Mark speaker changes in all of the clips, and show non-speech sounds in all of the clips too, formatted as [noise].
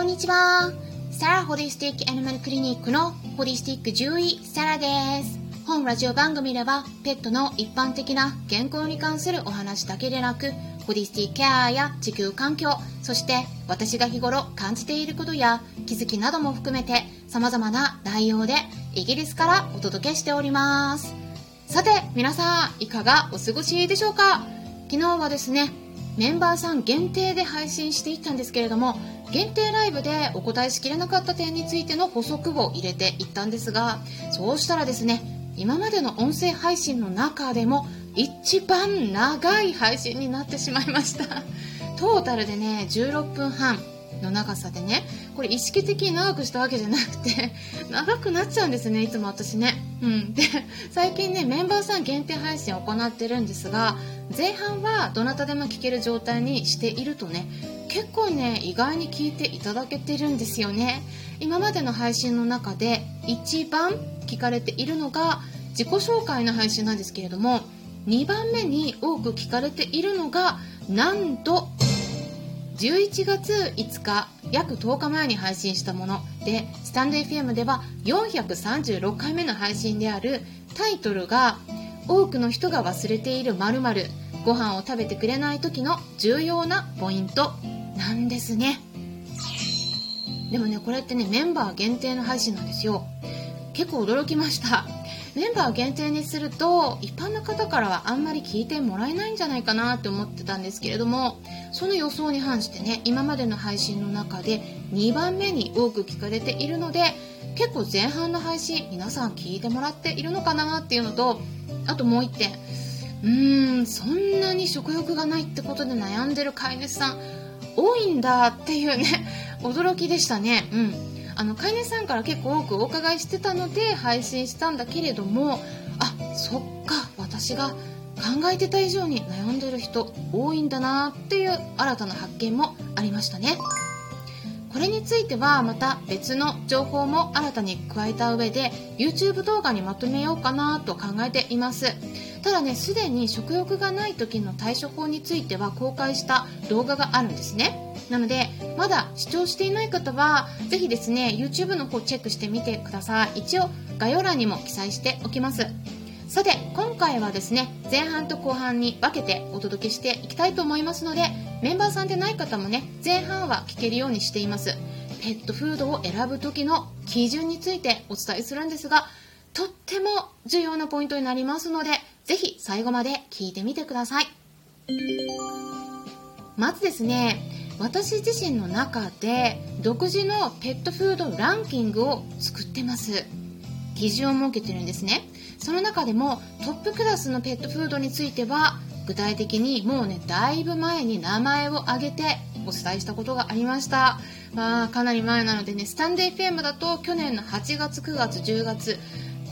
Speaker 1: こんにちは。サラホリスティックアニマルクリニックのホリスティック獣医サラです。本ラジオ番組ではペットの一般的な健康に関するお話だけでなく、ホリスティックケアや地球環境、そして私が日頃感じていることや気づきなども含めて様々な内容でイギリスからお届けしております。さて、皆さんいかがお過ごしでしょうか？昨日はですね、メンバーさん限定で配信していったんですけれども限定ライブでお答えしきれなかった点についての補足を入れていったんですがそうしたらですね今までの音声配信の中でも一番長い配信になってしまいました。トータルでね16分半。の長さでねこれ意識的に長くしたわけじゃなくて [laughs] 長くなっちゃうんですねいつも私ね。うん。で最近ねメンバーさん限定配信を行ってるんですが前半はどなたでも聞ける状態にしているとね結構ね意外に聞いていただけてるんですよね。今までの配信の中で一番聞かれているのが自己紹介の配信なんですけれども2番目に多く聞かれているのがなんと11月5日約10日前に配信したもの。でスタンド FM では436回目の配信であるタイトルが多くの人が忘れている〇〇。ご飯を食べてくれない時の重要なポイントなんですね。でもねこれってねメンバー限定の配信なんですよ。結構驚きました。メンバー限定にすると一般の方からはあんまり聞いてもらえないんじゃないかなって思ってたんですけれどもその予想に反してね今までの配信の中で2番目に多く聞かれているので結構前半の配信皆さん聞いてもらっているのかなっていうのとあともう1点うーんそんなに食欲がないってことで悩んでる飼い主さん多いんだっていうね驚きでしたね。うん。あの飼い主さんから結構多くお伺いしてたので配信したんだけれどもあそっか私が考えてた以上に悩んでる人多いんだなっていう新たな発見もありましたね。これについてはまた別の情報も新たに加えた上で YouTube 動画にまとめようかなと考えています。ただねすでに食欲がない時の対処法については公開した動画があるんですね。なのでまだ視聴していない方はぜひですね YouTube の方チェックしてみてください。一応概要欄にも記載しておきます。さて今回はですね前半と後半に分けてお届けしていきたいと思いますのでメンバーさんでない方もね前半は聞けるようにしています。ペットフードを選ぶ時の基準についてお伝えするんですがとっても重要なポイントになりますのでぜひ最後まで聞いてみてください。まずですね私自身の中で独自のペットフードランキングを作ってます。基準を設けてるんですね。その中でもトップクラスのペットフードについては具体的にもうねだいぶ前に名前を挙げてお伝えしたことがありました、まあ、かなり前なのでねスタンデー FM だと去年の8月9月10月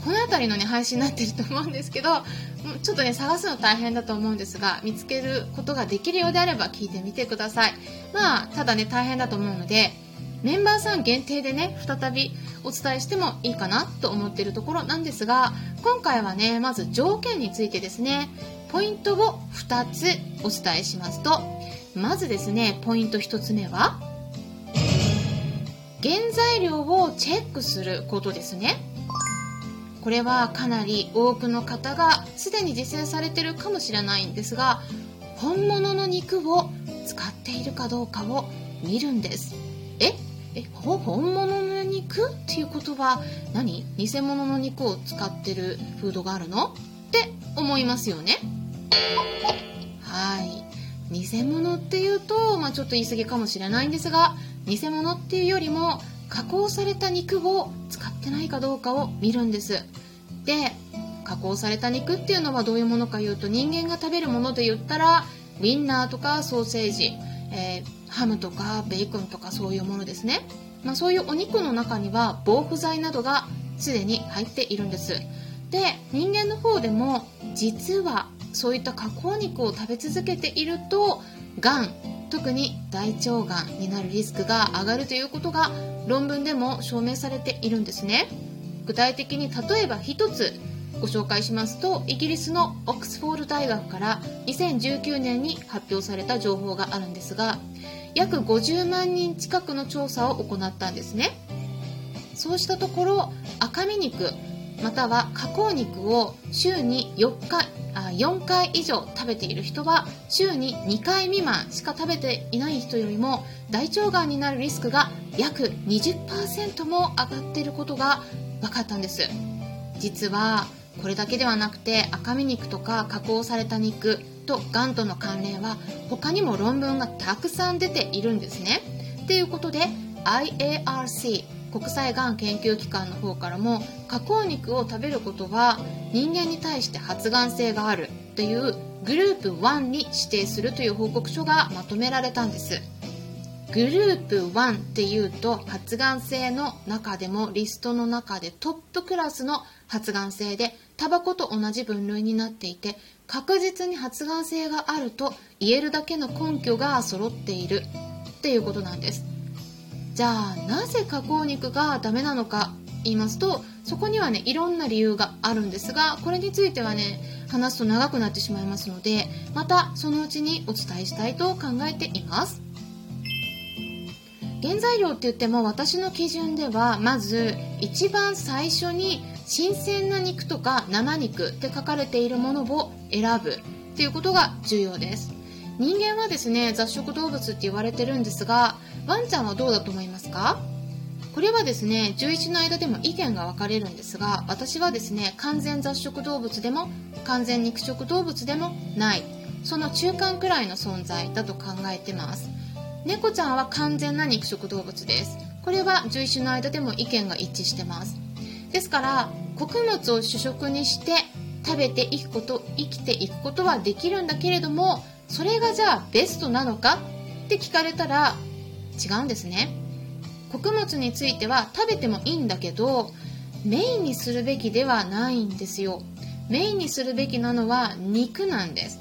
Speaker 1: この辺りのね配信になってると思うんですけど [laughs] ちょっとね探すの大変だと思うんですが見つけることができるようであれば聞いてみてください。まあただね大変だと思うのでメンバーさん限定でね再びお伝えしてもいいかなと思っているところなんですが今回はねまず条件についてですねポイントを2つお伝えしますとまずですねポイント1つ目は原材料をチェックすることですね。これはかなり多くの方がすでに実践されてるかもしれないんですが本物の肉を使っているかどうかを見るんです。え？え？本物の肉っていうことは何？偽物の肉を使ってるフードがあるの？って思いますよね。はい。偽物っていうと、まあ、ちょっと言い過ぎかもしれないんですが偽物っていうよりも加工された肉を使ってないかどうかを見るんです。で加工された肉っていうのはどういうものかいうと人間が食べるもので言ったらウィンナーとかソーセージ、えーハムとかベーコンとかそういうものですね、まあ、そういうお肉の中には防腐剤などがすでに入っているんです。で人間の方でも実はそういった加工肉を食べ続けているとがん特に大腸がんになるリスクが上がるということが論文でも証明されているんですね。具体的に例えば1つご紹介しますとイギリスのオックスフォード大学から2019年に発表された情報があるんですが約50万人近くの調査を行ったんですね。そうしたところ赤身肉または加工肉を週に4日あ4回以上食べている人は週に2回未満しか食べていない人よりも大腸がんになるリスクが約20%も上がっていることが分かったんです。実はこれだけではなくて赤身肉とか加工された肉とがんとの関連は他にも論文がたくさん出ているんですね。ということで IARC 国際がん研究機関の方からも加工肉を食べることは人間に対して発がん性があるというグループ1に指定するという報告書がまとめられたんです。グループ1っていうと発がん性の中でもリストの中でトップクラスの発がん性でタバコと同じ分類になっていて確実に発がん性があると言えるだけの根拠が揃っているっていうことなんです。じゃあなぜ加工肉がダメなのか言いますとそこにはねいろんな理由があるんですがこれについてはね話すと長くなってしまいますのでまたそのうちにお伝えしたいと考えています。原材料って言っても私の基準ではまず一番最初に新鮮な肉とか生肉って書かれているものを選ぶっていうことが重要です。人間はですね雑食動物って言われてるんですがワンちゃんはどうだと思いますか？これはですね11の間でも意見が分かれるんですが私はですね完全雑食動物でも完全肉食動物でもない。その中間くらいの存在だと考えてます。猫ちゃんは完全な肉食動物です。これは獣医種の間でも意見が一致してます。ですから穀物を主食にして食べていくこと生きていくことはできるんだけれどもそれがじゃあベストなのかって聞かれたら違うんですね。穀物については食べてもいいんだけどメインにするべきではないんですよ。メインにするべきなのは肉なんです。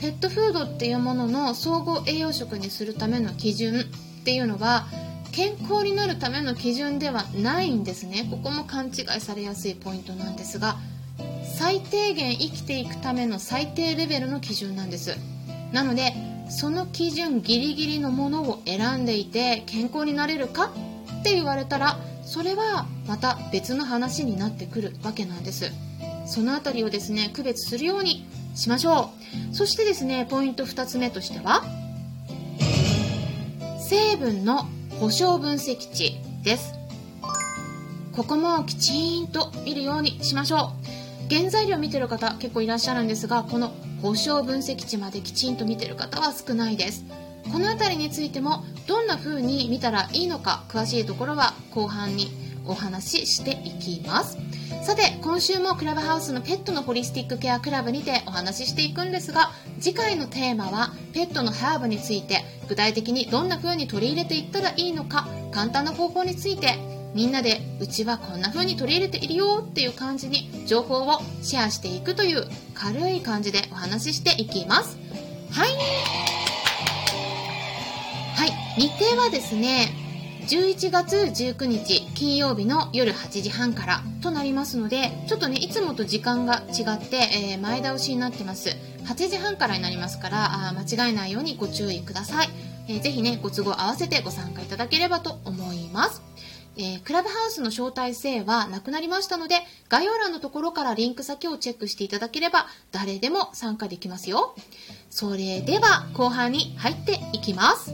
Speaker 1: ペットフードっていうものの総合栄養食にするための基準っていうのは健康になるための基準ではないんですね。ここも勘違いされやすいポイントなんですが最低限生きていくための最低レベルの基準なんです。なのでその基準ギリギリのものを選んでいて健康になれるかって言われたらそれはまた別の話になってくるわけなんです。その辺りをですね区別するようにしましょう。そしてですねポイント2つ目としては成分の保証分析値です。ここもきちんと見るようにしましょう。原材料見てる方結構いらっしゃるんですがこの保証分析値まできちんと見てる方は少ないです。この辺りについてもどんな風に見たらいいのか詳しいところは後半にお話ししていきます。さて今週もクラブハウスのペットのホリスティックケアクラブにてお話ししていくんですが次回のテーマはペットのハーブについて具体的にどんな風に取り入れていったらいいのか簡単な方法についてみんなでうちはこんな風に取り入れているよっていう感じに情報をシェアしていくという軽い感じでお話ししていきます。はい。はい。日程はですね11月19日金曜日の夜8時半からとなりますのでちょっとねいつもと時間が違って、えー、前倒しになってます。8時半からになりますからあ間違えないようにご注意ください、えー、ぜひねご都合合わせてご参加いただければと思います。えー、クラブハウスの招待制はなくなりましたので概要欄のところからリンク先をチェックしていただければ誰でも参加できますよそれでは後半に入っていきます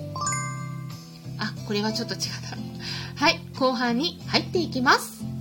Speaker 1: あ、これはちょっと違った。はい、後半に入っていきます。